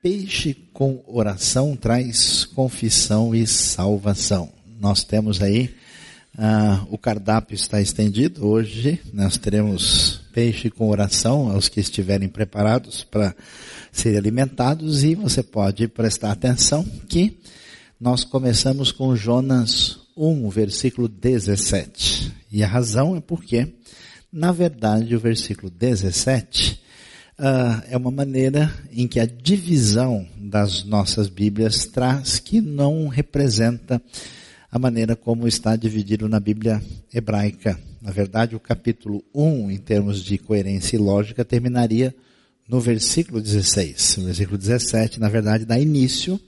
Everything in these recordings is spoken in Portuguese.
Peixe com oração traz confissão e salvação. Nós temos aí, uh, o cardápio está estendido. Hoje nós teremos peixe com oração aos que estiverem preparados para serem alimentados e você pode prestar atenção que nós começamos com Jonas 1, versículo 17. E a razão é porque, na verdade, o versículo 17 uh, é uma maneira em que a divisão das nossas Bíblias traz que não representa a maneira como está dividido na Bíblia hebraica. Na verdade, o capítulo 1, em termos de coerência e lógica, terminaria no versículo 16. O versículo 17, na verdade, dá início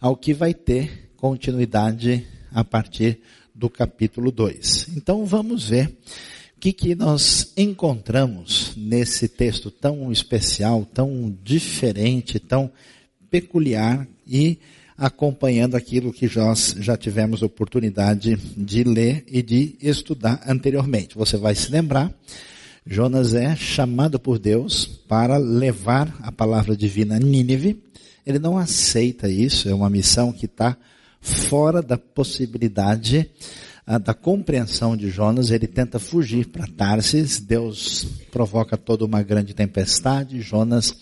ao que vai ter continuidade a partir do capítulo 2. Então vamos ver que, que nós encontramos nesse texto tão especial, tão diferente, tão peculiar e acompanhando aquilo que nós já tivemos oportunidade de ler e de estudar anteriormente. Você vai se lembrar, Jonas é chamado por Deus para levar a palavra divina a Nínive. Ele não aceita isso, é uma missão que está fora da possibilidade da compreensão de Jonas, ele tenta fugir para Tarsis, Deus provoca toda uma grande tempestade, Jonas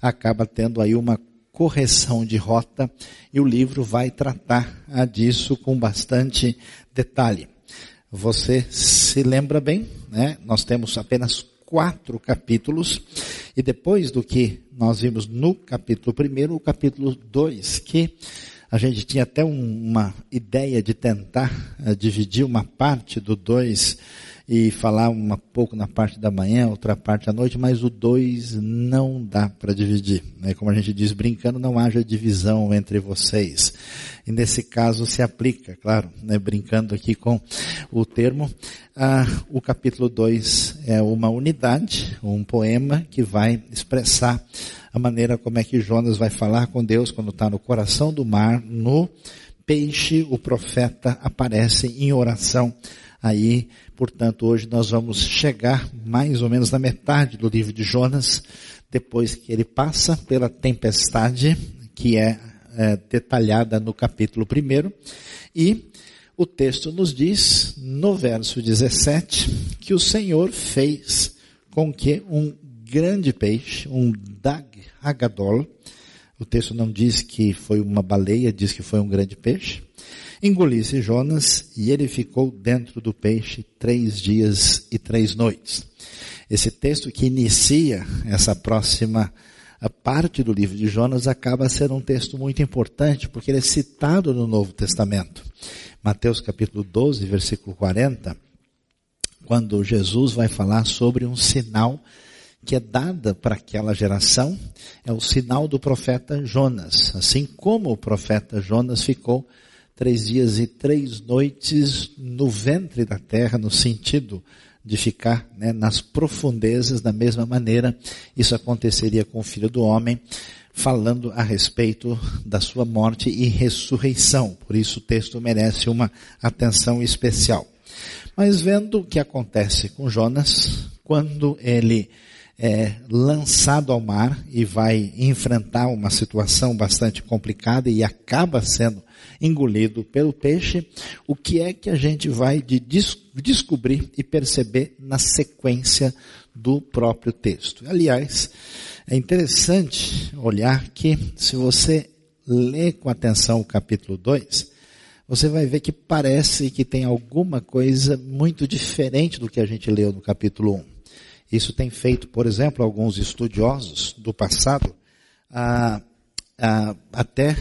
acaba tendo aí uma correção de rota e o livro vai tratar disso com bastante detalhe. Você se lembra bem, né? Nós temos apenas quatro capítulos e depois do que nós vimos no capítulo primeiro, o capítulo dois, que a gente tinha até um, uma ideia de tentar uh, dividir uma parte do 2 e falar um pouco na parte da manhã, outra parte à noite, mas o 2 não dá para dividir. Né? Como a gente diz brincando, não haja divisão entre vocês. E nesse caso se aplica, claro, né? brincando aqui com o termo, ah, o capítulo 2 é uma unidade, um poema que vai expressar a maneira como é que Jonas vai falar com Deus quando está no coração do mar, no peixe, o profeta aparece em oração. Aí, portanto, hoje nós vamos chegar mais ou menos na metade do livro de Jonas, depois que ele passa pela tempestade, que é, é detalhada no capítulo primeiro, e o texto nos diz, no verso 17, que o Senhor fez com que um grande peixe, um dag Hagadol, o texto não diz que foi uma baleia, diz que foi um grande peixe, engolisse Jonas e ele ficou dentro do peixe três dias e três noites. Esse texto que inicia essa próxima parte do livro de Jonas acaba sendo um texto muito importante porque ele é citado no Novo Testamento. Mateus capítulo 12, versículo 40, quando Jesus vai falar sobre um sinal que é dada para aquela geração é o sinal do profeta Jonas. Assim como o profeta Jonas ficou três dias e três noites no ventre da terra, no sentido de ficar né, nas profundezas, da mesma maneira, isso aconteceria com o filho do homem, falando a respeito da sua morte e ressurreição. Por isso o texto merece uma atenção especial. Mas vendo o que acontece com Jonas, quando ele é, lançado ao mar e vai enfrentar uma situação bastante complicada e acaba sendo engolido pelo peixe, o que é que a gente vai de des descobrir e perceber na sequência do próprio texto. Aliás, é interessante olhar que se você lê com atenção o capítulo 2, você vai ver que parece que tem alguma coisa muito diferente do que a gente leu no capítulo 1. Isso tem feito, por exemplo, alguns estudiosos do passado a, a, até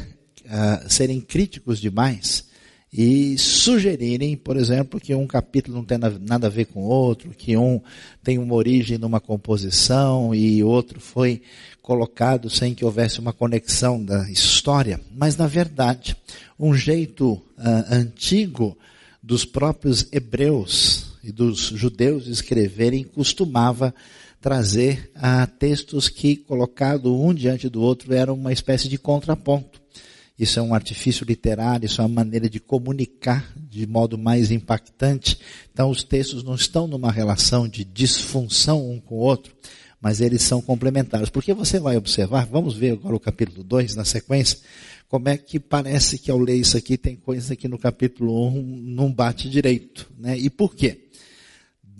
a, serem críticos demais e sugerirem, por exemplo, que um capítulo não tem nada a ver com outro, que um tem uma origem numa composição e outro foi colocado sem que houvesse uma conexão da história. Mas, na verdade, um jeito uh, antigo dos próprios hebreus e dos judeus escreverem costumava trazer a textos que, colocado um diante do outro, eram uma espécie de contraponto. Isso é um artifício literário, isso é uma maneira de comunicar de modo mais impactante. Então, os textos não estão numa relação de disfunção um com o outro, mas eles são complementares. Porque você vai observar, vamos ver agora o capítulo 2 na sequência, como é que parece que ao ler isso aqui tem coisa que no capítulo 1 um não bate direito. Né? E por quê?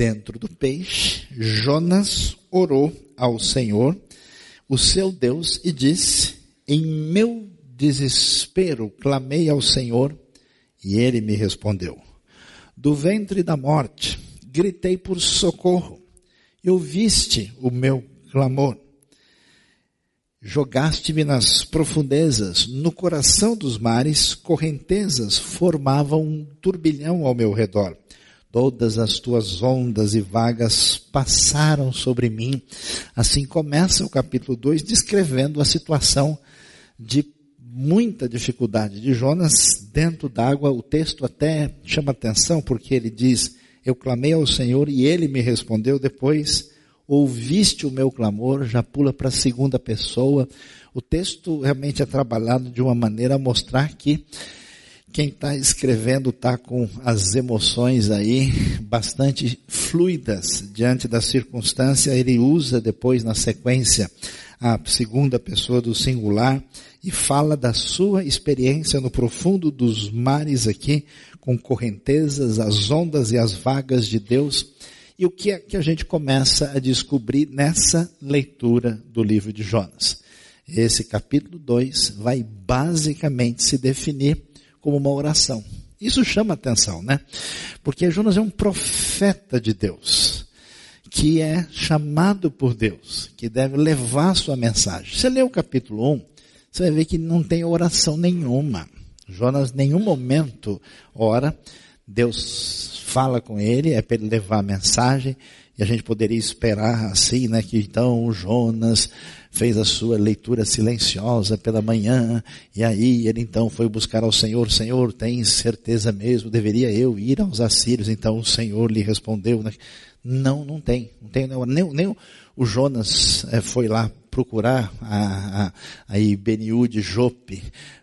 Dentro do peixe, Jonas orou ao Senhor, o seu Deus, e disse, em meu desespero clamei ao Senhor, e ele me respondeu. Do ventre da morte, gritei por socorro, e ouviste o meu clamor. Jogaste-me nas profundezas, no coração dos mares, correntezas formavam um turbilhão ao meu redor. Todas as tuas ondas e vagas passaram sobre mim. Assim começa o capítulo 2 descrevendo a situação de muita dificuldade de Jonas dentro d'água. O texto até chama atenção porque ele diz: Eu clamei ao Senhor e ele me respondeu. Depois ouviste o meu clamor, já pula para a segunda pessoa. O texto realmente é trabalhado de uma maneira a mostrar que quem está escrevendo está com as emoções aí bastante fluidas diante da circunstância. Ele usa depois na sequência a segunda pessoa do singular e fala da sua experiência no profundo dos mares aqui, com correntezas, as ondas e as vagas de Deus e o que é que a gente começa a descobrir nessa leitura do livro de Jonas? Esse capítulo 2 vai basicamente se definir como uma oração. Isso chama atenção, né? Porque Jonas é um profeta de Deus, que é chamado por Deus, que deve levar sua mensagem. Você lê o capítulo 1, você vai ver que não tem oração nenhuma. Jonas, em nenhum momento, ora, Deus fala com ele, é para ele levar a mensagem, e a gente poderia esperar assim, né, que então Jonas fez a sua leitura silenciosa pela manhã, e aí ele então foi buscar ao Senhor, Senhor, tem certeza mesmo, deveria eu ir aos assírios? Então o Senhor lhe respondeu, né? não, não tem, não tem, nem, nem o Jonas é, foi lá procurar a, a, a de Jope,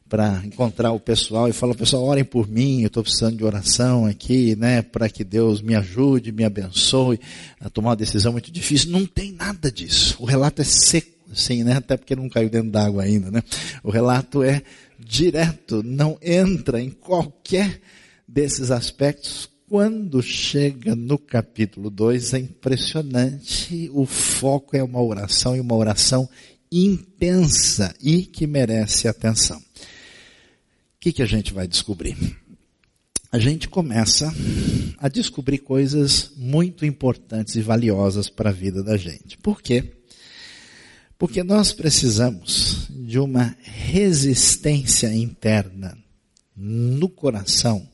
para encontrar o pessoal e falar, pessoal, orem por mim, eu estou precisando de oração aqui, né, para que Deus me ajude, me abençoe a tomar uma decisão muito difícil. Não tem nada disso. O relato é seco, assim, né, até porque não caiu dentro d'água ainda, né. O relato é direto, não entra em qualquer desses aspectos. Quando chega no capítulo 2, é impressionante, o foco é uma oração e uma oração intensa e que merece atenção que, que a gente vai descobrir? A gente começa a descobrir coisas muito importantes e valiosas para a vida da gente. Por quê? Porque nós precisamos de uma resistência interna no coração,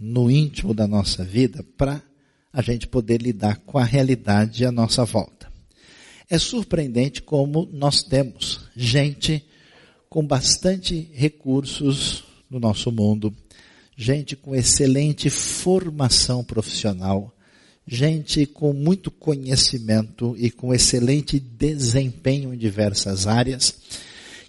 no íntimo da nossa vida, para a gente poder lidar com a realidade à nossa volta. É surpreendente como nós temos gente com bastante recursos no nosso mundo, gente com excelente formação profissional, gente com muito conhecimento e com excelente desempenho em diversas áreas,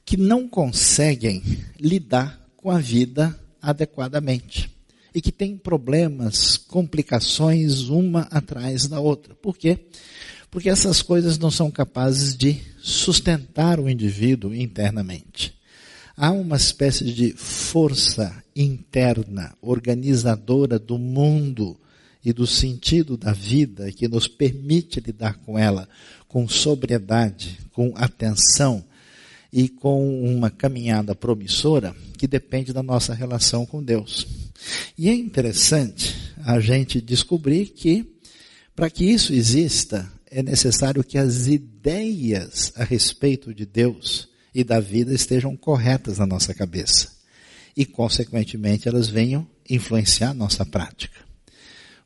que não conseguem lidar com a vida adequadamente e que têm problemas, complicações uma atrás da outra. Por quê? Porque essas coisas não são capazes de sustentar o indivíduo internamente há uma espécie de força interna, organizadora do mundo e do sentido da vida que nos permite lidar com ela com sobriedade, com atenção e com uma caminhada promissora que depende da nossa relação com Deus. E é interessante a gente descobrir que para que isso exista é necessário que as ideias a respeito de Deus e da vida estejam corretas na nossa cabeça. E, consequentemente, elas venham influenciar nossa prática.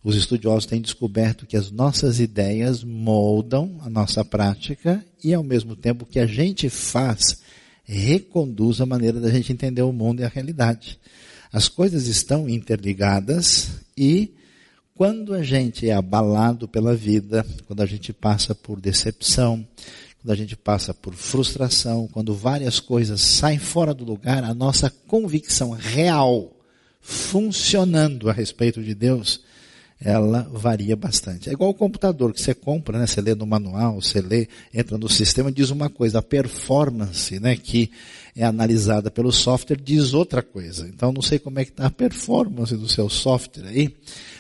Os estudiosos têm descoberto que as nossas ideias moldam a nossa prática e, ao mesmo tempo, o que a gente faz reconduz a maneira da gente entender o mundo e a realidade. As coisas estão interligadas e quando a gente é abalado pela vida, quando a gente passa por decepção, quando a gente passa por frustração, quando várias coisas saem fora do lugar, a nossa convicção real, funcionando a respeito de Deus, ela varia bastante. É igual o computador que você compra, né? Você lê no manual, você lê, entra no sistema, diz uma coisa. A performance, né, que é analisada pelo software diz outra coisa. Então não sei como é que está a performance do seu software aí,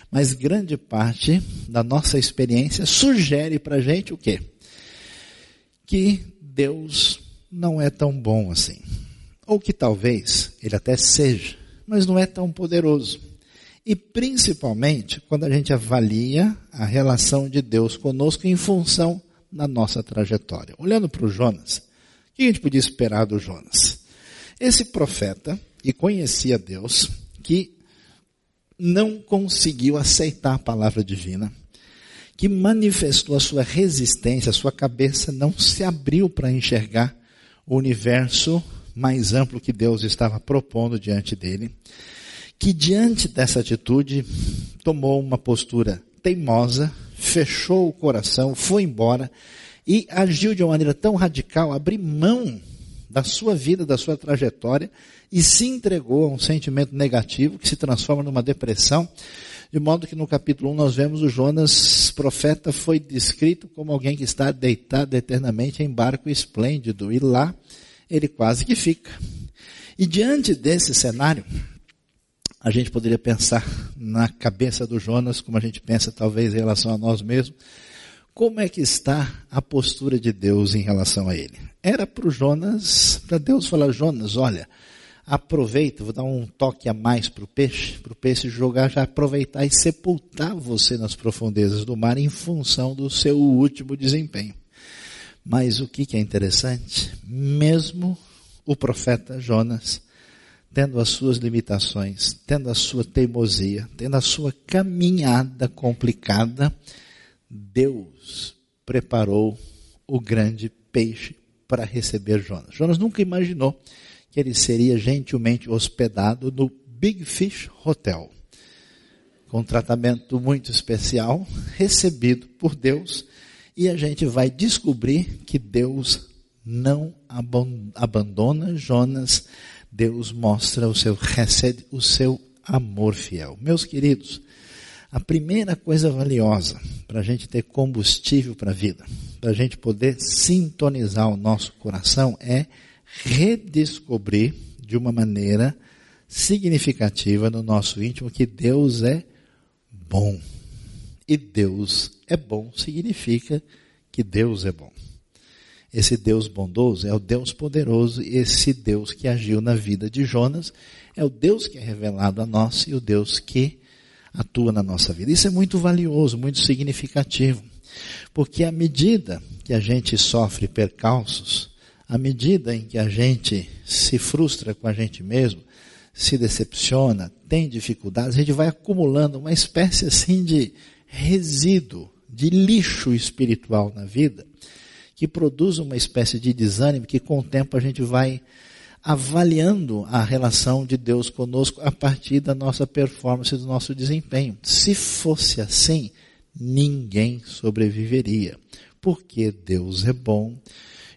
mas grande parte da nossa experiência sugere para gente o quê? Que Deus não é tão bom assim. Ou que talvez ele até seja, mas não é tão poderoso. E principalmente quando a gente avalia a relação de Deus conosco em função da nossa trajetória. Olhando para o Jonas, o que a gente podia esperar do Jonas? Esse profeta, que conhecia Deus, que não conseguiu aceitar a palavra divina, que manifestou a sua resistência, a sua cabeça não se abriu para enxergar o universo mais amplo que Deus estava propondo diante dele que diante dessa atitude tomou uma postura teimosa, fechou o coração, foi embora e agiu de uma maneira tão radical, abriu mão da sua vida, da sua trajetória e se entregou a um sentimento negativo que se transforma numa depressão, de modo que no capítulo 1 nós vemos o Jonas, profeta, foi descrito como alguém que está deitado eternamente em barco esplêndido e lá ele quase que fica. E diante desse cenário, a gente poderia pensar na cabeça do Jonas, como a gente pensa talvez em relação a nós mesmos. Como é que está a postura de Deus em relação a ele? Era para o Jonas, para Deus falar, Jonas, olha, aproveita, vou dar um toque a mais para o peixe, para o peixe jogar, já aproveitar e sepultar você nas profundezas do mar em função do seu último desempenho. Mas o que, que é interessante? Mesmo o profeta Jonas, tendo as suas limitações, tendo a sua teimosia, tendo a sua caminhada complicada, Deus preparou o grande peixe para receber Jonas. Jonas nunca imaginou que ele seria gentilmente hospedado no Big Fish Hotel, com um tratamento muito especial, recebido por Deus, e a gente vai descobrir que Deus não abandona Jonas Deus mostra o seu recebe o seu amor fiel. Meus queridos, a primeira coisa valiosa para a gente ter combustível para a vida, para a gente poder sintonizar o nosso coração é redescobrir de uma maneira significativa no nosso íntimo que Deus é bom. E Deus é bom significa que Deus é bom. Esse Deus bondoso é o Deus poderoso, esse Deus que agiu na vida de Jonas, é o Deus que é revelado a nós e o Deus que atua na nossa vida. Isso é muito valioso, muito significativo, porque à medida que a gente sofre percalços, à medida em que a gente se frustra com a gente mesmo, se decepciona, tem dificuldades, a gente vai acumulando uma espécie assim de resíduo, de lixo espiritual na vida, que produz uma espécie de desânimo que com o tempo a gente vai avaliando a relação de Deus conosco a partir da nossa performance, do nosso desempenho. Se fosse assim, ninguém sobreviveria. Porque Deus é bom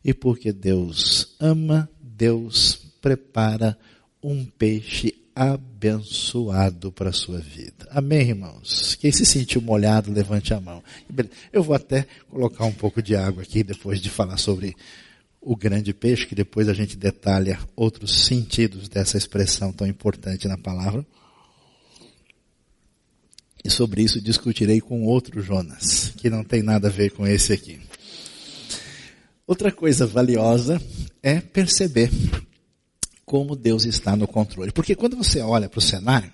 e porque Deus ama, Deus prepara um peixe abençoado para a sua vida. Amém, irmãos? Quem se sentiu molhado, levante a mão. Eu vou até colocar um pouco de água aqui depois de falar sobre o grande peixe, que depois a gente detalha outros sentidos dessa expressão tão importante na palavra. E sobre isso discutirei com outro Jonas, que não tem nada a ver com esse aqui. Outra coisa valiosa é perceber como Deus está no controle. Porque quando você olha para o cenário,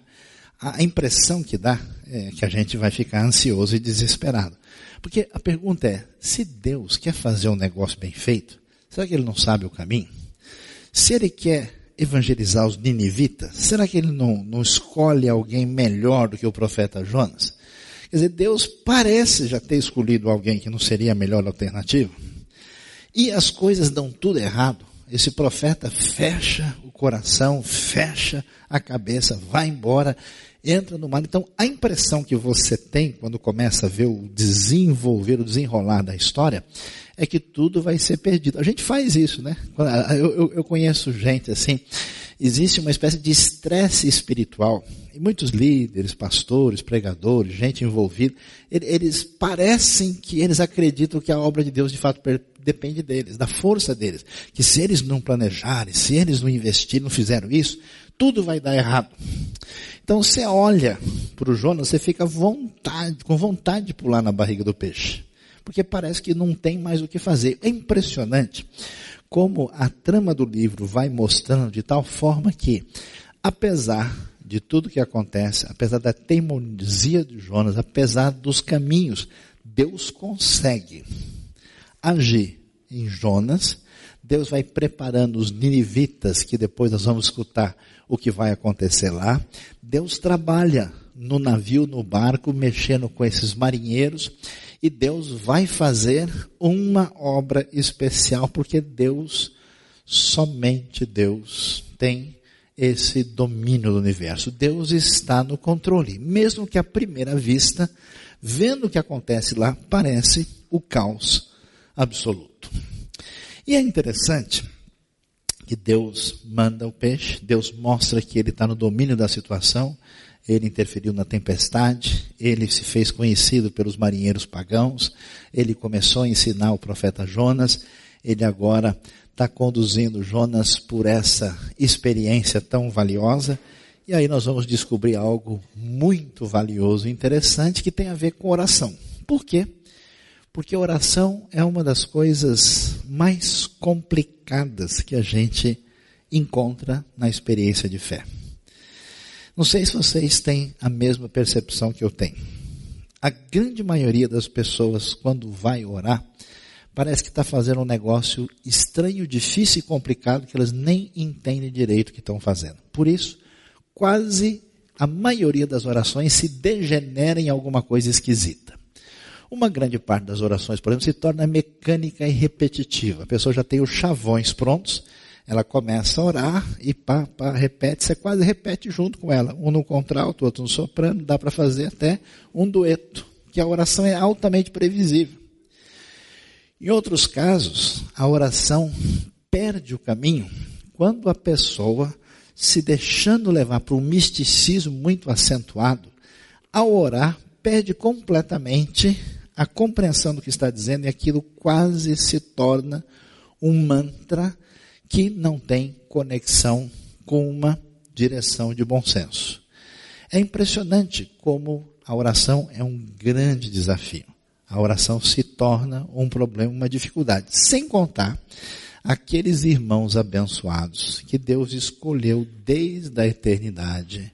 a impressão que dá é que a gente vai ficar ansioso e desesperado. Porque a pergunta é, se Deus quer fazer um negócio bem feito, será que ele não sabe o caminho? Se ele quer evangelizar os ninivitas, será que ele não, não escolhe alguém melhor do que o profeta Jonas? Quer dizer, Deus parece já ter escolhido alguém que não seria a melhor alternativa. E as coisas dão tudo errado esse profeta fecha o coração, fecha a cabeça, vai embora, entra no mar. Então, a impressão que você tem quando começa a ver o desenvolver, o desenrolar da história, é que tudo vai ser perdido. A gente faz isso, né? Eu, eu, eu conheço gente assim, existe uma espécie de estresse espiritual. E muitos líderes, pastores, pregadores, gente envolvida, eles parecem que eles acreditam que a obra de Deus de fato depende deles, da força deles. Que se eles não planejarem, se eles não investirem, não fizeram isso, tudo vai dar errado. Então você olha para o Jonas, você fica vontade, com vontade de pular na barriga do peixe. Porque parece que não tem mais o que fazer. É impressionante como a trama do livro vai mostrando de tal forma que, apesar de tudo que acontece, apesar da teimosia de Jonas, apesar dos caminhos, Deus consegue agir em Jonas. Deus vai preparando os ninivitas, que depois nós vamos escutar o que vai acontecer lá. Deus trabalha no navio, no barco, mexendo com esses marinheiros e Deus vai fazer uma obra especial, porque Deus, somente Deus, tem esse domínio do universo. Deus está no controle, mesmo que à primeira vista, vendo o que acontece lá, parece o caos absoluto. E é interessante que Deus manda o peixe, Deus mostra que ele está no domínio da situação, ele interferiu na tempestade, ele se fez conhecido pelos marinheiros pagãos, ele começou a ensinar o profeta Jonas, ele agora está conduzindo Jonas por essa experiência tão valiosa. E aí nós vamos descobrir algo muito valioso e interessante que tem a ver com oração. Por quê? Porque oração é uma das coisas mais complicadas que a gente encontra na experiência de fé. Não sei se vocês têm a mesma percepção que eu tenho. A grande maioria das pessoas, quando vai orar, parece que está fazendo um negócio estranho, difícil e complicado que elas nem entendem direito o que estão fazendo. Por isso, quase a maioria das orações se degenera em alguma coisa esquisita. Uma grande parte das orações, por exemplo, se torna mecânica e repetitiva. A pessoa já tem os chavões prontos ela começa a orar e pá, pá, repete, você quase repete junto com ela. Um no contralto, outro no soprano, dá para fazer até um dueto, que a oração é altamente previsível. Em outros casos, a oração perde o caminho quando a pessoa, se deixando levar para um misticismo muito acentuado, ao orar, perde completamente a compreensão do que está dizendo e aquilo quase se torna um mantra que não tem conexão com uma direção de bom senso. É impressionante como a oração é um grande desafio. A oração se torna um problema, uma dificuldade. Sem contar aqueles irmãos abençoados que Deus escolheu desde a eternidade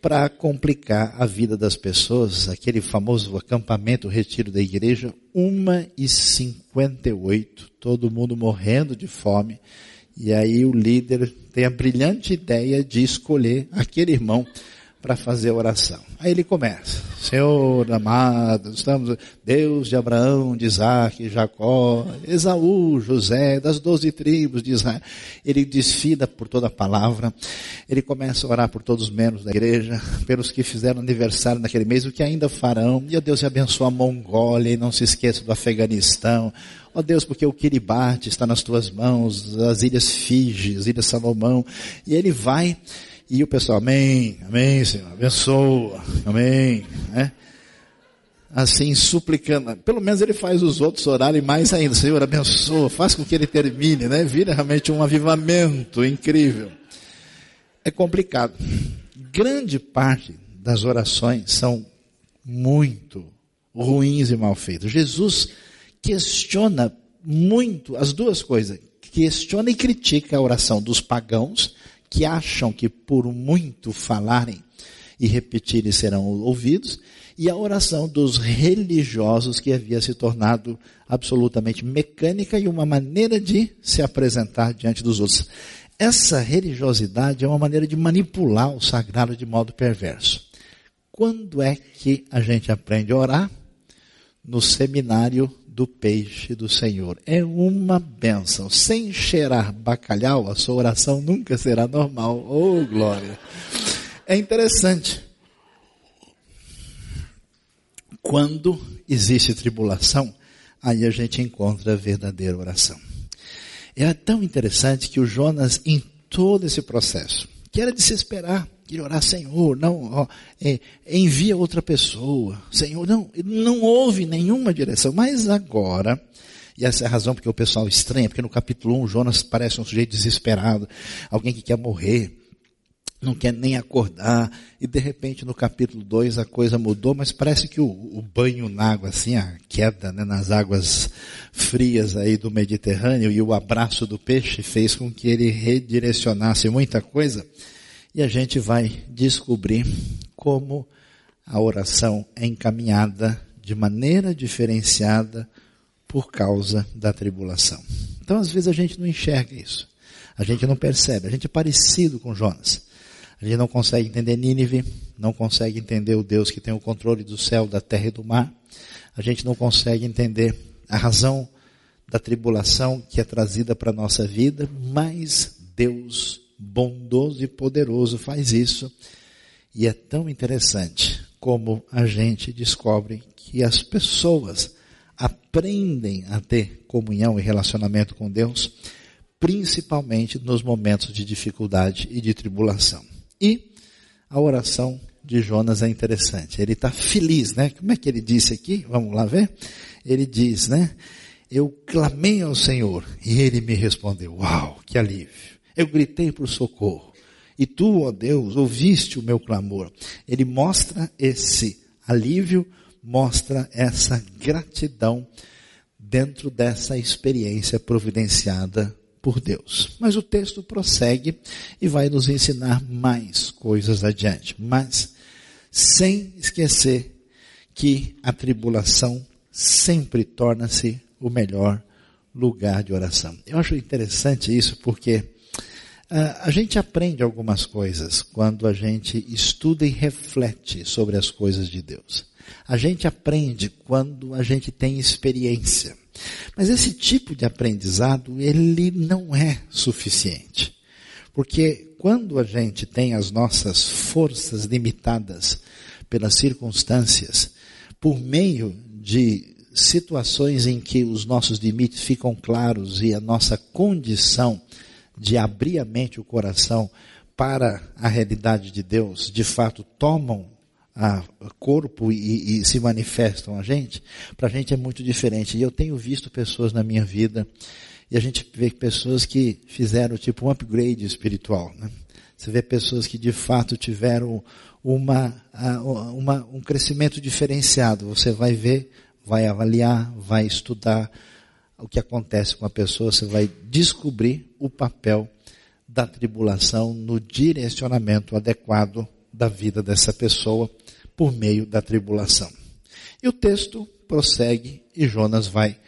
para complicar a vida das pessoas, aquele famoso acampamento, retiro da igreja, uma e cinquenta e oito, todo mundo morrendo de fome, e aí o líder tem a brilhante ideia de escolher aquele irmão para fazer a oração. Aí ele começa, Senhor amado, estamos, Deus de Abraão, de Isaac, Jacó, Esaú, José, das doze tribos de Israel. Ele desfida por toda a palavra, ele começa a orar por todos os membros da igreja, pelos que fizeram aniversário naquele mês, o que ainda farão, e Deus abençoe a Mongólia, e não se esqueça do Afeganistão, Ó oh Deus, porque o Kiribati está nas tuas mãos, as ilhas Fiji, as ilhas Salomão, e ele vai, e o pessoal, amém, amém, Senhor, abençoa, amém, né? Assim, suplicando, pelo menos ele faz os outros orarem mais ainda, Senhor, abençoa, faz com que ele termine, né? Vira realmente um avivamento incrível. É complicado. Grande parte das orações são muito ruins e mal feitas. Jesus questiona muito as duas coisas. Questiona e critica a oração dos pagãos, que acham que por muito falarem e repetirem serão ouvidos, e a oração dos religiosos, que havia se tornado absolutamente mecânica e uma maneira de se apresentar diante dos outros. Essa religiosidade é uma maneira de manipular o sagrado de modo perverso. Quando é que a gente aprende a orar? No seminário do peixe do Senhor. É uma bênção. Sem cheirar bacalhau, a sua oração nunca será normal. Oh, glória! É interessante. Quando existe tribulação, aí a gente encontra a verdadeira oração. É tão interessante que o Jonas, em todo esse processo, que era de se esperar, de orar, Senhor, não, ó, é, envia outra pessoa, Senhor, não, não houve nenhuma direção, mas agora, e essa é a razão porque o pessoal estranha, porque no capítulo 1 Jonas parece um sujeito desesperado, alguém que quer morrer, não quer nem acordar, e de repente no capítulo 2 a coisa mudou, mas parece que o, o banho na água, assim, a queda né, nas águas frias aí do Mediterrâneo e o abraço do peixe fez com que ele redirecionasse muita coisa, e a gente vai descobrir como a oração é encaminhada de maneira diferenciada por causa da tribulação. Então às vezes a gente não enxerga isso. A gente não percebe. A gente é parecido com Jonas. A gente não consegue entender Nínive, não consegue entender o Deus que tem o controle do céu, da terra e do mar. A gente não consegue entender a razão da tribulação que é trazida para a nossa vida, mas Deus bondoso e poderoso faz isso. E é tão interessante como a gente descobre que as pessoas aprendem a ter comunhão e relacionamento com Deus, principalmente nos momentos de dificuldade e de tribulação. E a oração de Jonas é interessante. Ele está feliz, né? Como é que ele disse aqui? Vamos lá ver? Ele diz, né? Eu clamei ao Senhor e ele me respondeu. Uau, que alívio. Eu gritei por socorro. E tu, ó Deus, ouviste o meu clamor. Ele mostra esse alívio, mostra essa gratidão dentro dessa experiência providenciada por Deus. Mas o texto prossegue e vai nos ensinar mais coisas adiante. Mas sem esquecer que a tribulação sempre torna-se o melhor lugar de oração. Eu acho interessante isso porque uh, a gente aprende algumas coisas quando a gente estuda e reflete sobre as coisas de Deus. A gente aprende quando a gente tem experiência. Mas esse tipo de aprendizado, ele não é suficiente. Porque quando a gente tem as nossas forças limitadas pelas circunstâncias, por meio de situações em que os nossos limites ficam claros e a nossa condição de abrir a mente e o coração para a realidade de Deus, de fato tomam a corpo e, e se manifestam a gente, para a gente é muito diferente. E eu tenho visto pessoas na minha vida, e a gente vê pessoas que fizeram tipo um upgrade espiritual. Né? Você vê pessoas que de fato tiveram uma, uma, um crescimento diferenciado. Você vai ver, vai avaliar, vai estudar o que acontece com a pessoa, você vai descobrir o papel da tribulação no direcionamento adequado da vida dessa pessoa por meio da tribulação. E o texto prossegue e Jonas vai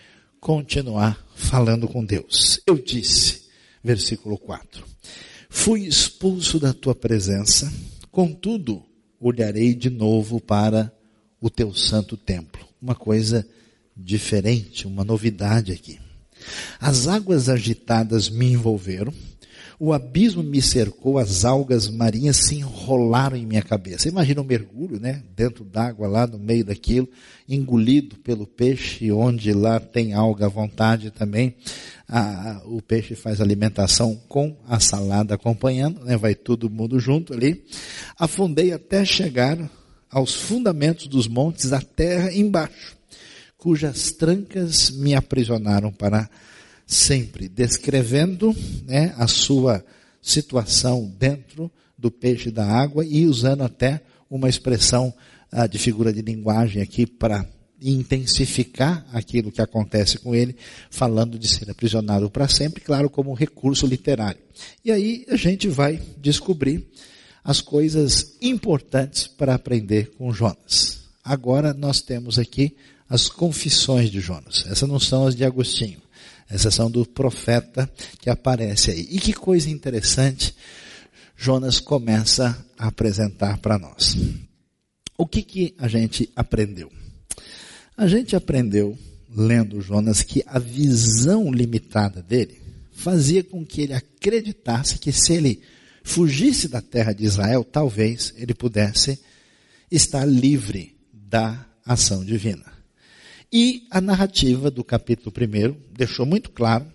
continuar falando com Deus. Eu disse, versículo 4, fui expulso da tua presença, contudo olharei de novo para o teu santo templo. Uma coisa diferente, uma novidade aqui. As águas agitadas me envolveram, o abismo me cercou, as algas marinhas se enrolaram em minha cabeça. Imagina um mergulho, né? Dentro d'água, lá no meio daquilo, engolido pelo peixe, onde lá tem alga à vontade também. Ah, o peixe faz alimentação com a salada acompanhando, né? Vai todo mundo junto ali. Afundei até chegar aos fundamentos dos montes, a terra embaixo, cujas trancas me aprisionaram para sempre descrevendo né, a sua situação dentro do peixe da água e usando até uma expressão ah, de figura de linguagem aqui para intensificar aquilo que acontece com ele, falando de ser aprisionado para sempre, claro, como um recurso literário. E aí a gente vai descobrir as coisas importantes para aprender com Jonas. Agora nós temos aqui as confissões de Jonas. Essas não são as de Agostinho exceção do profeta que aparece aí. E que coisa interessante, Jonas começa a apresentar para nós. O que, que a gente aprendeu? A gente aprendeu, lendo Jonas, que a visão limitada dele fazia com que ele acreditasse que se ele fugisse da terra de Israel, talvez ele pudesse estar livre da ação divina. E a narrativa do capítulo 1 deixou muito claro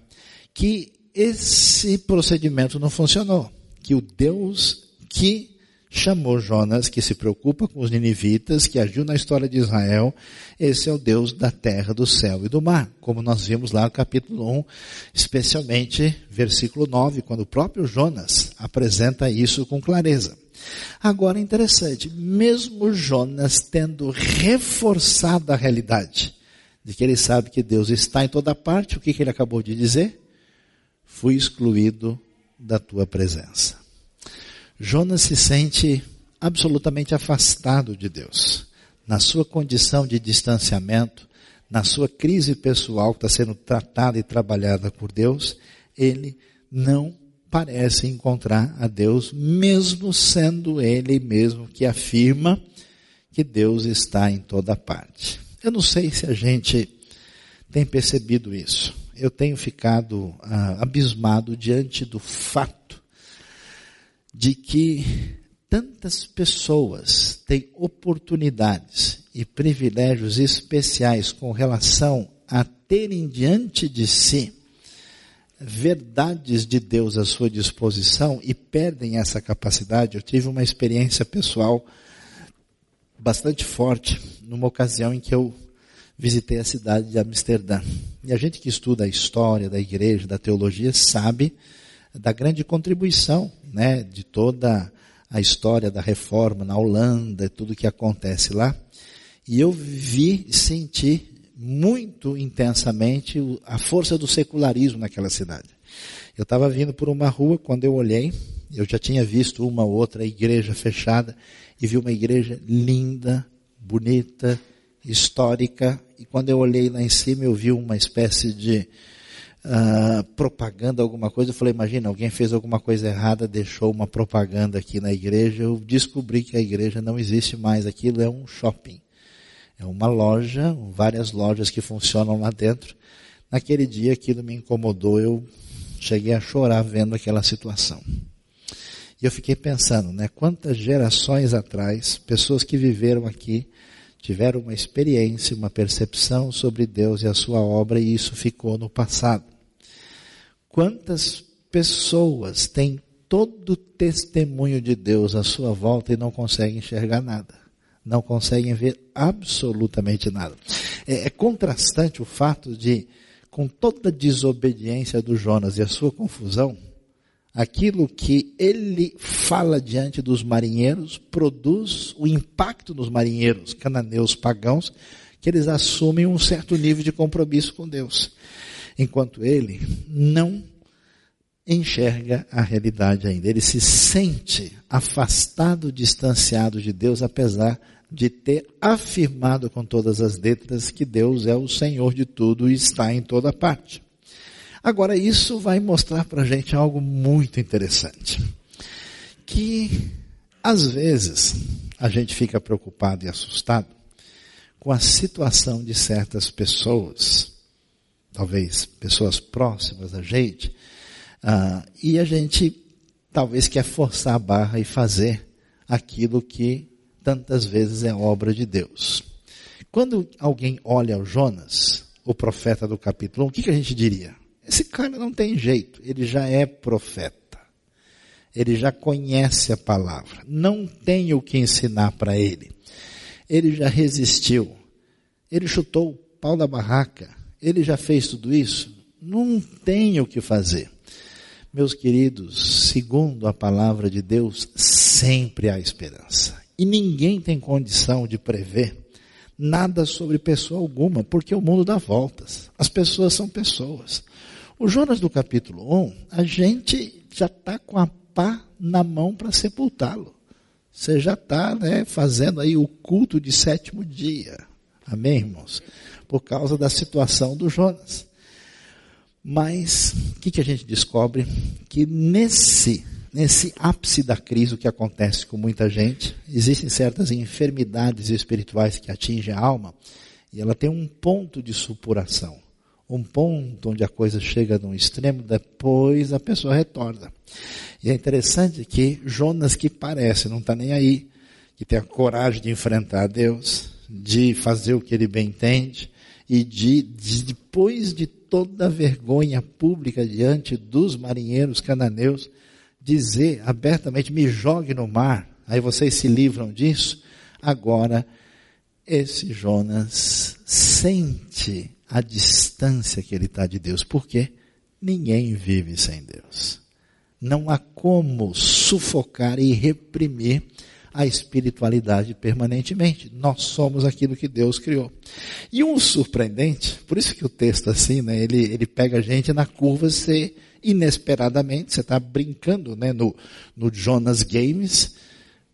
que esse procedimento não funcionou. Que o Deus que chamou Jonas, que se preocupa com os ninivitas, que agiu na história de Israel, esse é o Deus da terra, do céu e do mar, como nós vimos lá no capítulo 1, especialmente versículo 9, quando o próprio Jonas apresenta isso com clareza. Agora, interessante, mesmo Jonas tendo reforçado a realidade de que ele sabe que Deus está em toda parte, o que, que ele acabou de dizer? Fui excluído da tua presença. Jonas se sente absolutamente afastado de Deus. Na sua condição de distanciamento, na sua crise pessoal que está sendo tratada e trabalhada por Deus, ele não parece encontrar a Deus, mesmo sendo ele mesmo que afirma que Deus está em toda parte. Eu não sei se a gente tem percebido isso. Eu tenho ficado ah, abismado diante do fato de que tantas pessoas têm oportunidades e privilégios especiais com relação a terem diante de si verdades de Deus à sua disposição e perdem essa capacidade. Eu tive uma experiência pessoal bastante forte numa ocasião em que eu visitei a cidade de Amsterdã. E a gente que estuda a história da igreja, da teologia, sabe da grande contribuição né, de toda a história da reforma na Holanda, tudo que acontece lá. E eu vi senti muito intensamente a força do secularismo naquela cidade. Eu estava vindo por uma rua, quando eu olhei, eu já tinha visto uma ou outra igreja fechada, e vi uma igreja linda, bonita, histórica, e quando eu olhei lá em cima, eu vi uma espécie de uh, propaganda, alguma coisa. Eu falei, imagina, alguém fez alguma coisa errada, deixou uma propaganda aqui na igreja. Eu descobri que a igreja não existe mais. Aquilo é um shopping. É uma loja, várias lojas que funcionam lá dentro. Naquele dia aquilo me incomodou, eu cheguei a chorar vendo aquela situação. E eu fiquei pensando, né, quantas gerações atrás, pessoas que viveram aqui, tiveram uma experiência, uma percepção sobre Deus e a sua obra e isso ficou no passado. Quantas pessoas têm todo o testemunho de Deus à sua volta e não conseguem enxergar nada? Não conseguem ver absolutamente nada. É, é contrastante o fato de, com toda a desobediência do Jonas e a sua confusão, aquilo que ele fala diante dos marinheiros produz o impacto nos marinheiros cananeus pagãos, que eles assumem um certo nível de compromisso com Deus enquanto ele não enxerga a realidade ainda. Ele se sente afastado, distanciado de Deus, apesar de ter afirmado com todas as letras que Deus é o Senhor de tudo e está em toda parte. Agora, isso vai mostrar para a gente algo muito interessante. Que, às vezes, a gente fica preocupado e assustado com a situação de certas pessoas talvez pessoas próximas a gente, uh, e a gente talvez quer forçar a barra e fazer aquilo que tantas vezes é obra de Deus. Quando alguém olha o Jonas, o profeta do capítulo 1, o que, que a gente diria? Esse cara não tem jeito, ele já é profeta. Ele já conhece a palavra. Não tem o que ensinar para ele. Ele já resistiu. Ele chutou o pau da barraca. Ele já fez tudo isso? Não tem o que fazer. Meus queridos, segundo a palavra de Deus, sempre há esperança. E ninguém tem condição de prever nada sobre pessoa alguma, porque o mundo dá voltas. As pessoas são pessoas. O Jonas do capítulo 1, a gente já está com a pá na mão para sepultá-lo. Você já está né, fazendo aí o culto de sétimo dia. Amém, irmãos? por causa da situação do Jonas. Mas o que, que a gente descobre? Que nesse, nesse ápice da crise, o que acontece com muita gente, existem certas enfermidades espirituais que atingem a alma, e ela tem um ponto de supuração. Um ponto onde a coisa chega num extremo, depois a pessoa retorna. E é interessante que Jonas, que parece, não está nem aí, que tem a coragem de enfrentar Deus, de fazer o que ele bem entende, e de, de, depois de toda a vergonha pública diante dos marinheiros cananeus, dizer abertamente: me jogue no mar, aí vocês se livram disso. Agora, esse Jonas sente a distância que ele está de Deus, porque ninguém vive sem Deus. Não há como sufocar e reprimir a espiritualidade permanentemente. Nós somos aquilo que Deus criou. E um surpreendente, por isso que o texto assim, né, ele, ele pega a gente na curva, você inesperadamente, você está brincando né, no, no Jonas Games,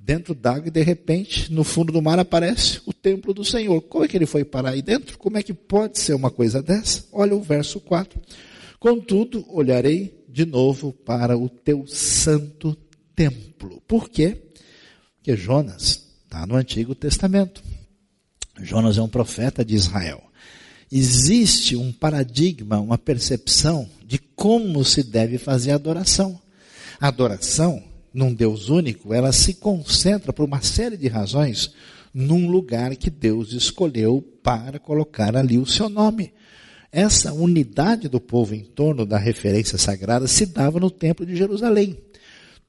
dentro d'água e de repente, no fundo do mar aparece o templo do Senhor. Como é que ele foi parar aí dentro? Como é que pode ser uma coisa dessa? Olha o verso 4. Contudo, olharei de novo para o teu santo templo. Por quê? Porque Jonas está no Antigo Testamento. Jonas é um profeta de Israel. Existe um paradigma, uma percepção de como se deve fazer a adoração. A adoração, num Deus único, ela se concentra por uma série de razões num lugar que Deus escolheu para colocar ali o seu nome. Essa unidade do povo em torno da referência sagrada se dava no Templo de Jerusalém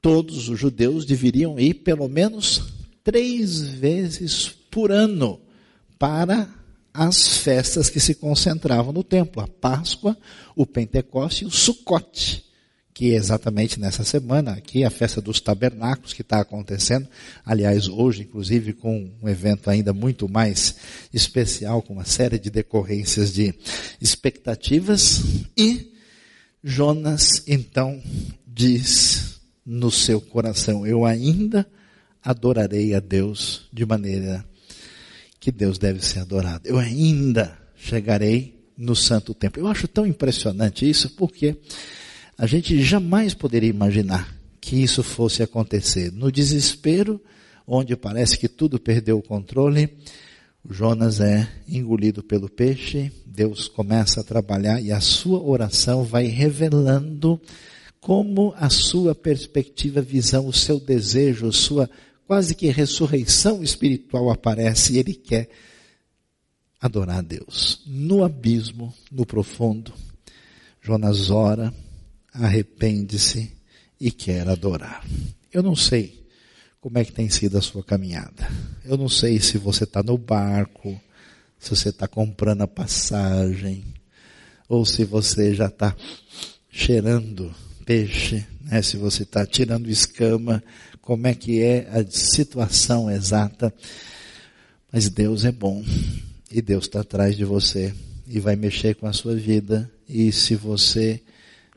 todos os judeus deveriam ir pelo menos três vezes por ano para as festas que se concentravam no templo, a Páscoa, o Pentecoste e o Sucote, que é exatamente nessa semana, aqui a festa dos tabernáculos que está acontecendo, aliás, hoje, inclusive, com um evento ainda muito mais especial, com uma série de decorrências de expectativas, e Jonas, então, diz no seu coração: Eu ainda adorarei a Deus de maneira que Deus deve ser adorado. Eu ainda chegarei no santo templo. Eu acho tão impressionante isso porque a gente jamais poderia imaginar que isso fosse acontecer. No desespero, onde parece que tudo perdeu o controle, Jonas é engolido pelo peixe, Deus começa a trabalhar e a sua oração vai revelando como a sua perspectiva, visão, o seu desejo, sua quase que ressurreição espiritual aparece e ele quer adorar a Deus. No abismo, no profundo, Jonas ora, arrepende-se e quer adorar. Eu não sei como é que tem sido a sua caminhada. Eu não sei se você está no barco, se você está comprando a passagem, ou se você já está cheirando peixe, né? se você está tirando escama, como é que é a situação exata. Mas Deus é bom e Deus está atrás de você e vai mexer com a sua vida. E se você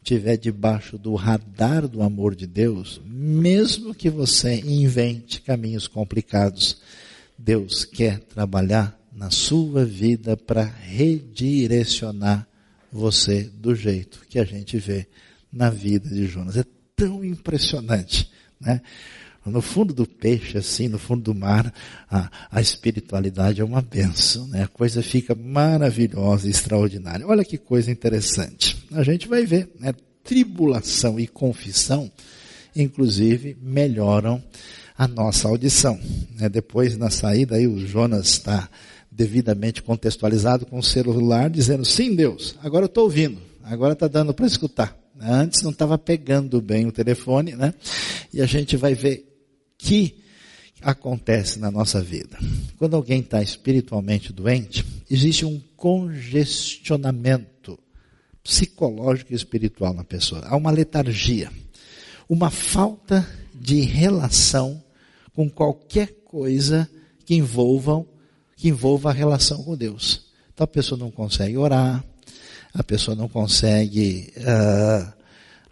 estiver debaixo do radar do amor de Deus, mesmo que você invente caminhos complicados, Deus quer trabalhar na sua vida para redirecionar você do jeito que a gente vê na vida de Jonas. É tão impressionante, né? No fundo do peixe, assim, no fundo do mar, a, a espiritualidade é uma benção, né? A coisa fica maravilhosa extraordinária. Olha que coisa interessante. A gente vai ver, né? Tribulação e confissão, inclusive, melhoram a nossa audição. Né? Depois, na saída, aí o Jonas está devidamente contextualizado com o celular, dizendo, sim Deus, agora eu estou ouvindo, agora está dando para escutar. Antes não estava pegando bem o telefone, né? E a gente vai ver que acontece na nossa vida. Quando alguém está espiritualmente doente, existe um congestionamento psicológico e espiritual na pessoa. Há uma letargia, uma falta de relação com qualquer coisa que envolva, que envolva a relação com Deus. Então a pessoa não consegue orar, a pessoa não consegue uh,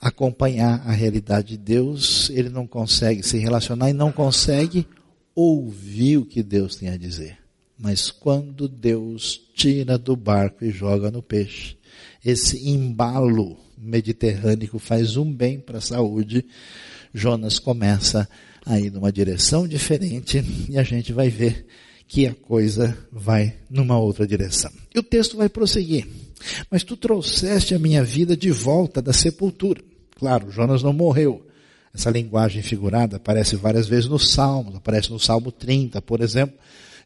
acompanhar a realidade de Deus, ele não consegue se relacionar e não consegue ouvir o que Deus tem a dizer. Mas quando Deus tira do barco e joga no peixe, esse embalo mediterrâneo faz um bem para a saúde, Jonas começa a ir numa direção diferente e a gente vai ver que a coisa vai numa outra direção. E o texto vai prosseguir. Mas tu trouxeste a minha vida de volta da sepultura. Claro, Jonas não morreu. Essa linguagem figurada aparece várias vezes no Salmo, aparece no Salmo 30, por exemplo.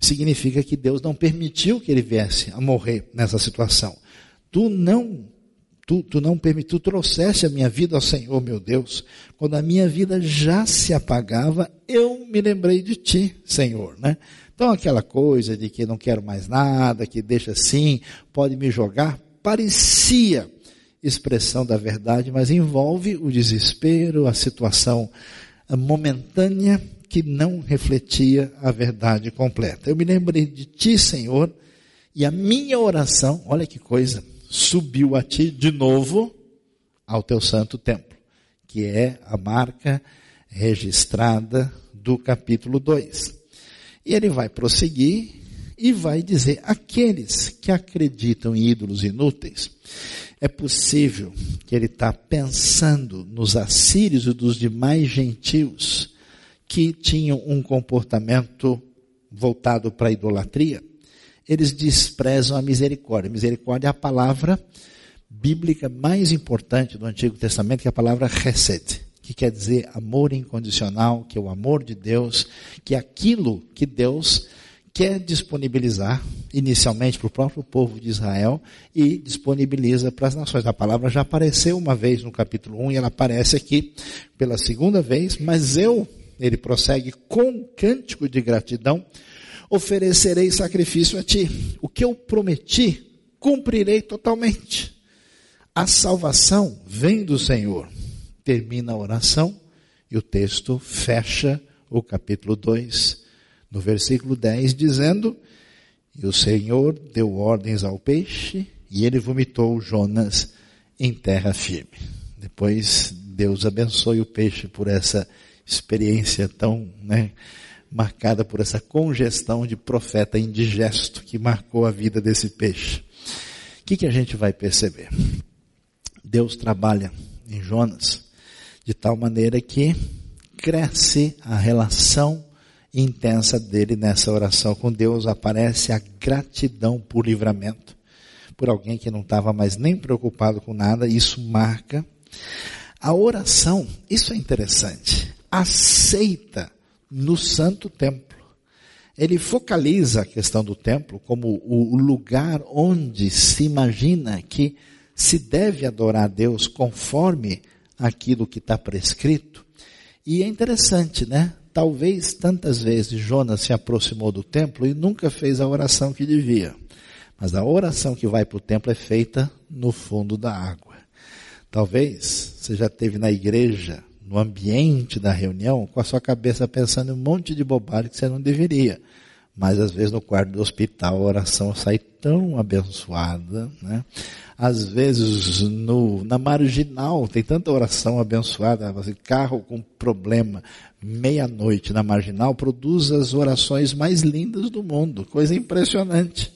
significa que Deus não permitiu que ele viesse a morrer nessa situação. Tu não Tu, tu não permitiu, trouxeste a minha vida ao Senhor, meu Deus. Quando a minha vida já se apagava, eu me lembrei de ti, Senhor, né? Então aquela coisa de que não quero mais nada, que deixa assim, pode me jogar, parecia expressão da verdade, mas envolve o desespero, a situação momentânea que não refletia a verdade completa. Eu me lembrei de ti, Senhor, e a minha oração, olha que coisa, subiu a ti de novo ao teu santo templo, que é a marca registrada do capítulo 2. E ele vai prosseguir e vai dizer: aqueles que acreditam em ídolos inúteis, é possível que ele está pensando nos assírios e dos demais gentios que tinham um comportamento voltado para a idolatria eles desprezam a misericórdia. Misericórdia é a palavra bíblica mais importante do Antigo Testamento, que é a palavra chesed, que quer dizer amor incondicional, que é o amor de Deus, que é aquilo que Deus quer disponibilizar inicialmente para o próprio povo de Israel e disponibiliza para as nações. A palavra já apareceu uma vez no capítulo 1 e ela aparece aqui pela segunda vez, mas eu, ele prossegue com cântico de gratidão, oferecerei sacrifício a ti. O que eu prometi, cumprirei totalmente. A salvação vem do Senhor. Termina a oração e o texto fecha o capítulo 2, no versículo 10, dizendo: E o Senhor deu ordens ao peixe, e ele vomitou Jonas em terra firme. Depois Deus abençoe o peixe por essa experiência tão, né, marcada por essa congestão de profeta indigesto que marcou a vida desse peixe. O que, que a gente vai perceber? Deus trabalha em Jonas de tal maneira que cresce a relação intensa dele nessa oração com Deus, aparece a gratidão por livramento, por alguém que não estava mais nem preocupado com nada, isso marca. A oração, isso é interessante, aceita no santo templo. Ele focaliza a questão do templo como o lugar onde se imagina que se deve adorar a Deus conforme aquilo que está prescrito. E é interessante, né? Talvez tantas vezes Jonas se aproximou do templo e nunca fez a oração que devia. Mas a oração que vai para o templo é feita no fundo da água. Talvez você já teve na igreja no ambiente da reunião com a sua cabeça pensando em um monte de bobagem que você não deveria. Mas às vezes no quarto do hospital a oração sai tão abençoada, né? Às vezes no, na marginal tem tanta oração abençoada, assim, carro com problema, meia-noite na marginal produz as orações mais lindas do mundo, coisa impressionante.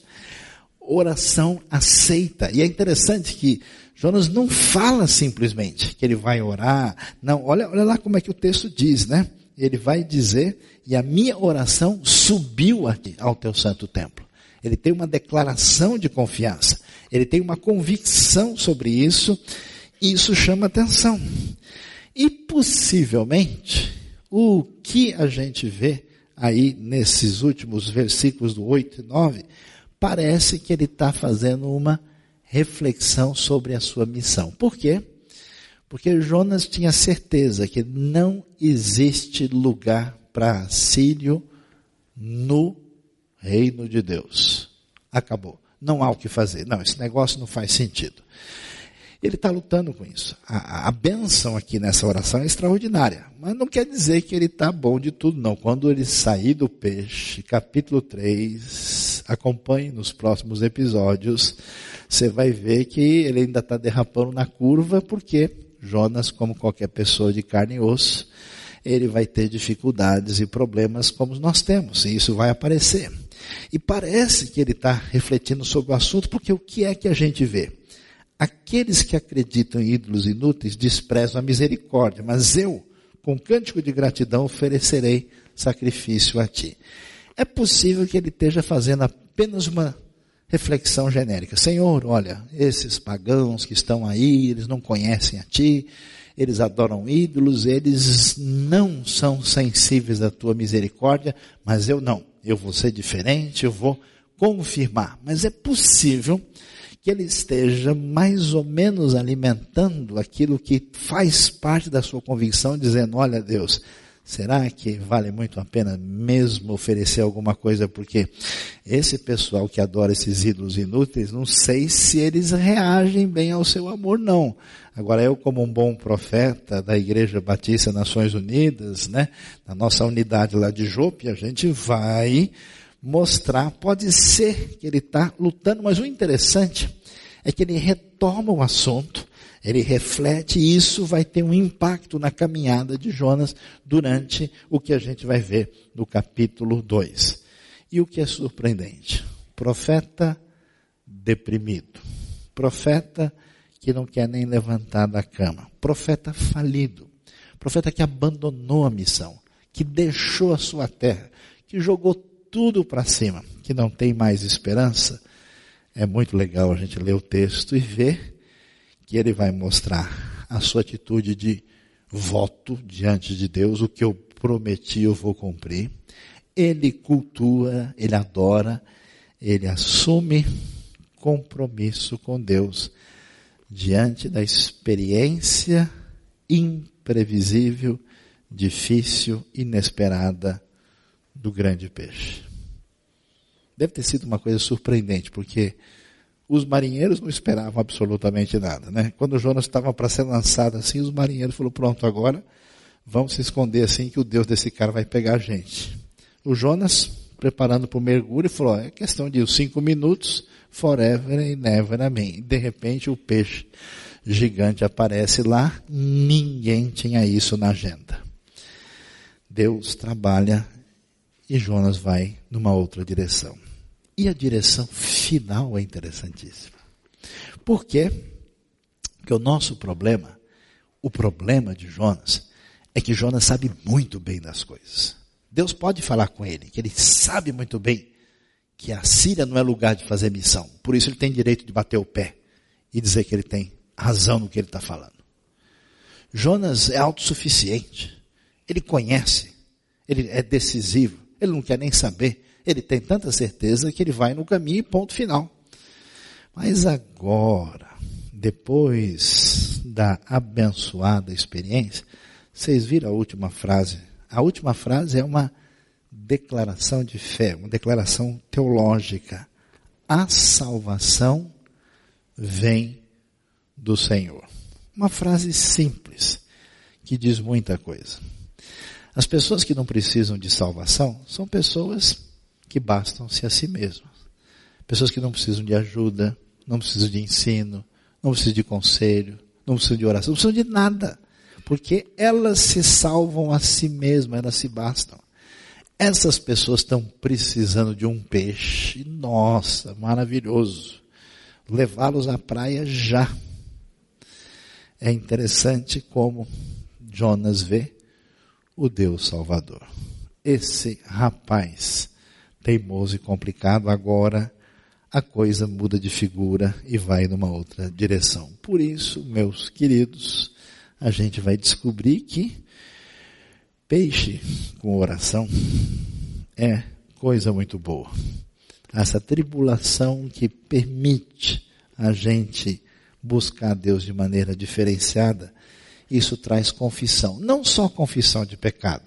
Oração aceita. E é interessante que Jonas não fala simplesmente que ele vai orar. Não, olha, olha lá como é que o texto diz, né? Ele vai dizer, e a minha oração subiu aqui ao teu santo templo. Ele tem uma declaração de confiança. Ele tem uma convicção sobre isso. E isso chama atenção. E possivelmente, o que a gente vê aí nesses últimos versículos do 8 e 9, parece que ele está fazendo uma reflexão sobre a sua missão. Por quê? Porque Jonas tinha certeza que não existe lugar para Sírio no reino de Deus. Acabou. Não há o que fazer. Não, esse negócio não faz sentido. Ele está lutando com isso. A, a, benção aqui nessa oração é extraordinária. Mas não quer dizer que ele está bom de tudo, não. Quando ele sair do peixe, capítulo 3, acompanhe nos próximos episódios, você vai ver que ele ainda está derrapando na curva, porque Jonas, como qualquer pessoa de carne e osso, ele vai ter dificuldades e problemas como nós temos, e isso vai aparecer. E parece que ele está refletindo sobre o assunto, porque o que é que a gente vê? Aqueles que acreditam em ídolos inúteis desprezam a misericórdia, mas eu, com cântico de gratidão, oferecerei sacrifício a ti. É possível que ele esteja fazendo apenas uma reflexão genérica. Senhor, olha, esses pagãos que estão aí, eles não conhecem a ti, eles adoram ídolos, eles não são sensíveis à tua misericórdia, mas eu não. Eu vou ser diferente, eu vou confirmar. Mas é possível que ele esteja mais ou menos alimentando aquilo que faz parte da sua convicção, dizendo: Olha, Deus, será que vale muito a pena mesmo oferecer alguma coisa? Porque esse pessoal que adora esses ídolos inúteis, não sei se eles reagem bem ao seu amor, não. Agora, eu, como um bom profeta da Igreja Batista Nações Unidas, né, na nossa unidade lá de Jope, a gente vai mostrar, pode ser que ele está lutando, mas o interessante é que ele retoma o assunto, ele reflete e isso vai ter um impacto na caminhada de Jonas durante o que a gente vai ver no capítulo 2. E o que é surpreendente? Profeta deprimido. Profeta que não quer nem levantar da cama. Profeta falido. Profeta que abandonou a missão, que deixou a sua terra, que jogou tudo para cima, que não tem mais esperança, é muito legal a gente ler o texto e ver que ele vai mostrar a sua atitude de voto diante de Deus, o que eu prometi eu vou cumprir. Ele cultua, ele adora, ele assume compromisso com Deus diante da experiência imprevisível, difícil, inesperada do grande peixe. Deve ter sido uma coisa surpreendente, porque os marinheiros não esperavam absolutamente nada, né? Quando Jonas estava para ser lançado assim, os marinheiros falaram, pronto, agora vamos se esconder assim que o Deus desse cara vai pegar a gente. O Jonas, preparando para o mergulho, falou, é questão de cinco minutos, forever and never, amém. De repente o peixe gigante aparece lá, ninguém tinha isso na agenda. Deus trabalha e Jonas vai numa outra direção. E a direção final é interessantíssima. Por quê? Porque o nosso problema, o problema de Jonas, é que Jonas sabe muito bem das coisas. Deus pode falar com ele, que ele sabe muito bem que a Síria não é lugar de fazer missão. Por isso ele tem direito de bater o pé e dizer que ele tem razão no que ele está falando. Jonas é autossuficiente. Ele conhece. Ele é decisivo. Ele não quer nem saber. Ele tem tanta certeza que ele vai no caminho ponto final. Mas agora, depois da abençoada experiência, vocês viram a última frase? A última frase é uma declaração de fé, uma declaração teológica. A salvação vem do Senhor. Uma frase simples que diz muita coisa. As pessoas que não precisam de salvação são pessoas que bastam-se a si mesmas. Pessoas que não precisam de ajuda, não precisam de ensino, não precisam de conselho, não precisam de oração, não precisam de nada. Porque elas se salvam a si mesmas, elas se bastam. Essas pessoas estão precisando de um peixe. Nossa, maravilhoso. Levá-los à praia já. É interessante como Jonas vê o Deus Salvador. Esse rapaz teimoso e complicado, agora a coisa muda de figura e vai numa outra direção. Por isso, meus queridos, a gente vai descobrir que peixe com oração é coisa muito boa. Essa tribulação que permite a gente buscar Deus de maneira diferenciada, isso traz confissão. Não só confissão de pecado.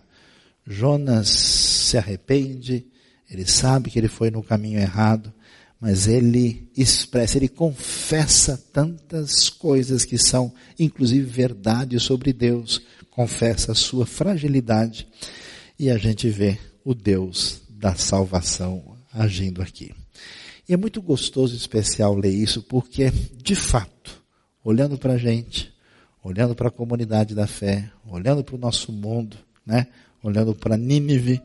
Jonas se arrepende, ele sabe que ele foi no caminho errado, mas ele expressa, ele confessa tantas coisas que são, inclusive, verdade sobre Deus, confessa a sua fragilidade, e a gente vê o Deus da salvação agindo aqui. E é muito gostoso e especial ler isso, porque, de fato, olhando para a gente, olhando para a comunidade da fé, olhando para o nosso mundo, né? olhando para Nínive,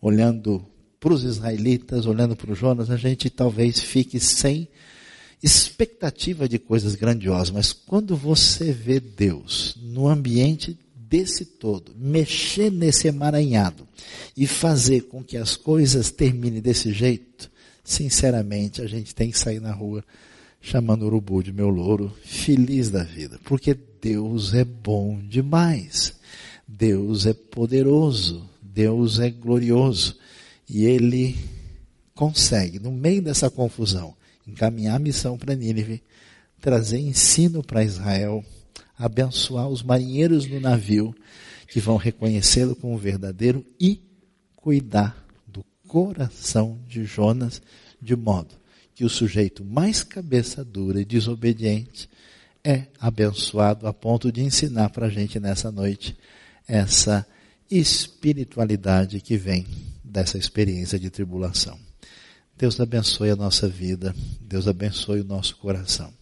olhando para os israelitas, olhando para o Jonas, a gente talvez fique sem expectativa de coisas grandiosas, mas quando você vê Deus no ambiente desse todo, mexer nesse emaranhado e fazer com que as coisas terminem desse jeito, sinceramente, a gente tem que sair na rua chamando o urubu de meu louro, feliz da vida, porque Deus é bom demais. Deus é poderoso, Deus é glorioso. E ele consegue, no meio dessa confusão, encaminhar a missão para Nínive, trazer ensino para Israel, abençoar os marinheiros no navio, que vão reconhecê-lo como verdadeiro e cuidar do coração de Jonas, de modo que o sujeito mais cabeça dura e desobediente é abençoado a ponto de ensinar para a gente nessa noite essa espiritualidade que vem dessa experiência de tribulação. Deus abençoe a nossa vida, Deus abençoe o nosso coração.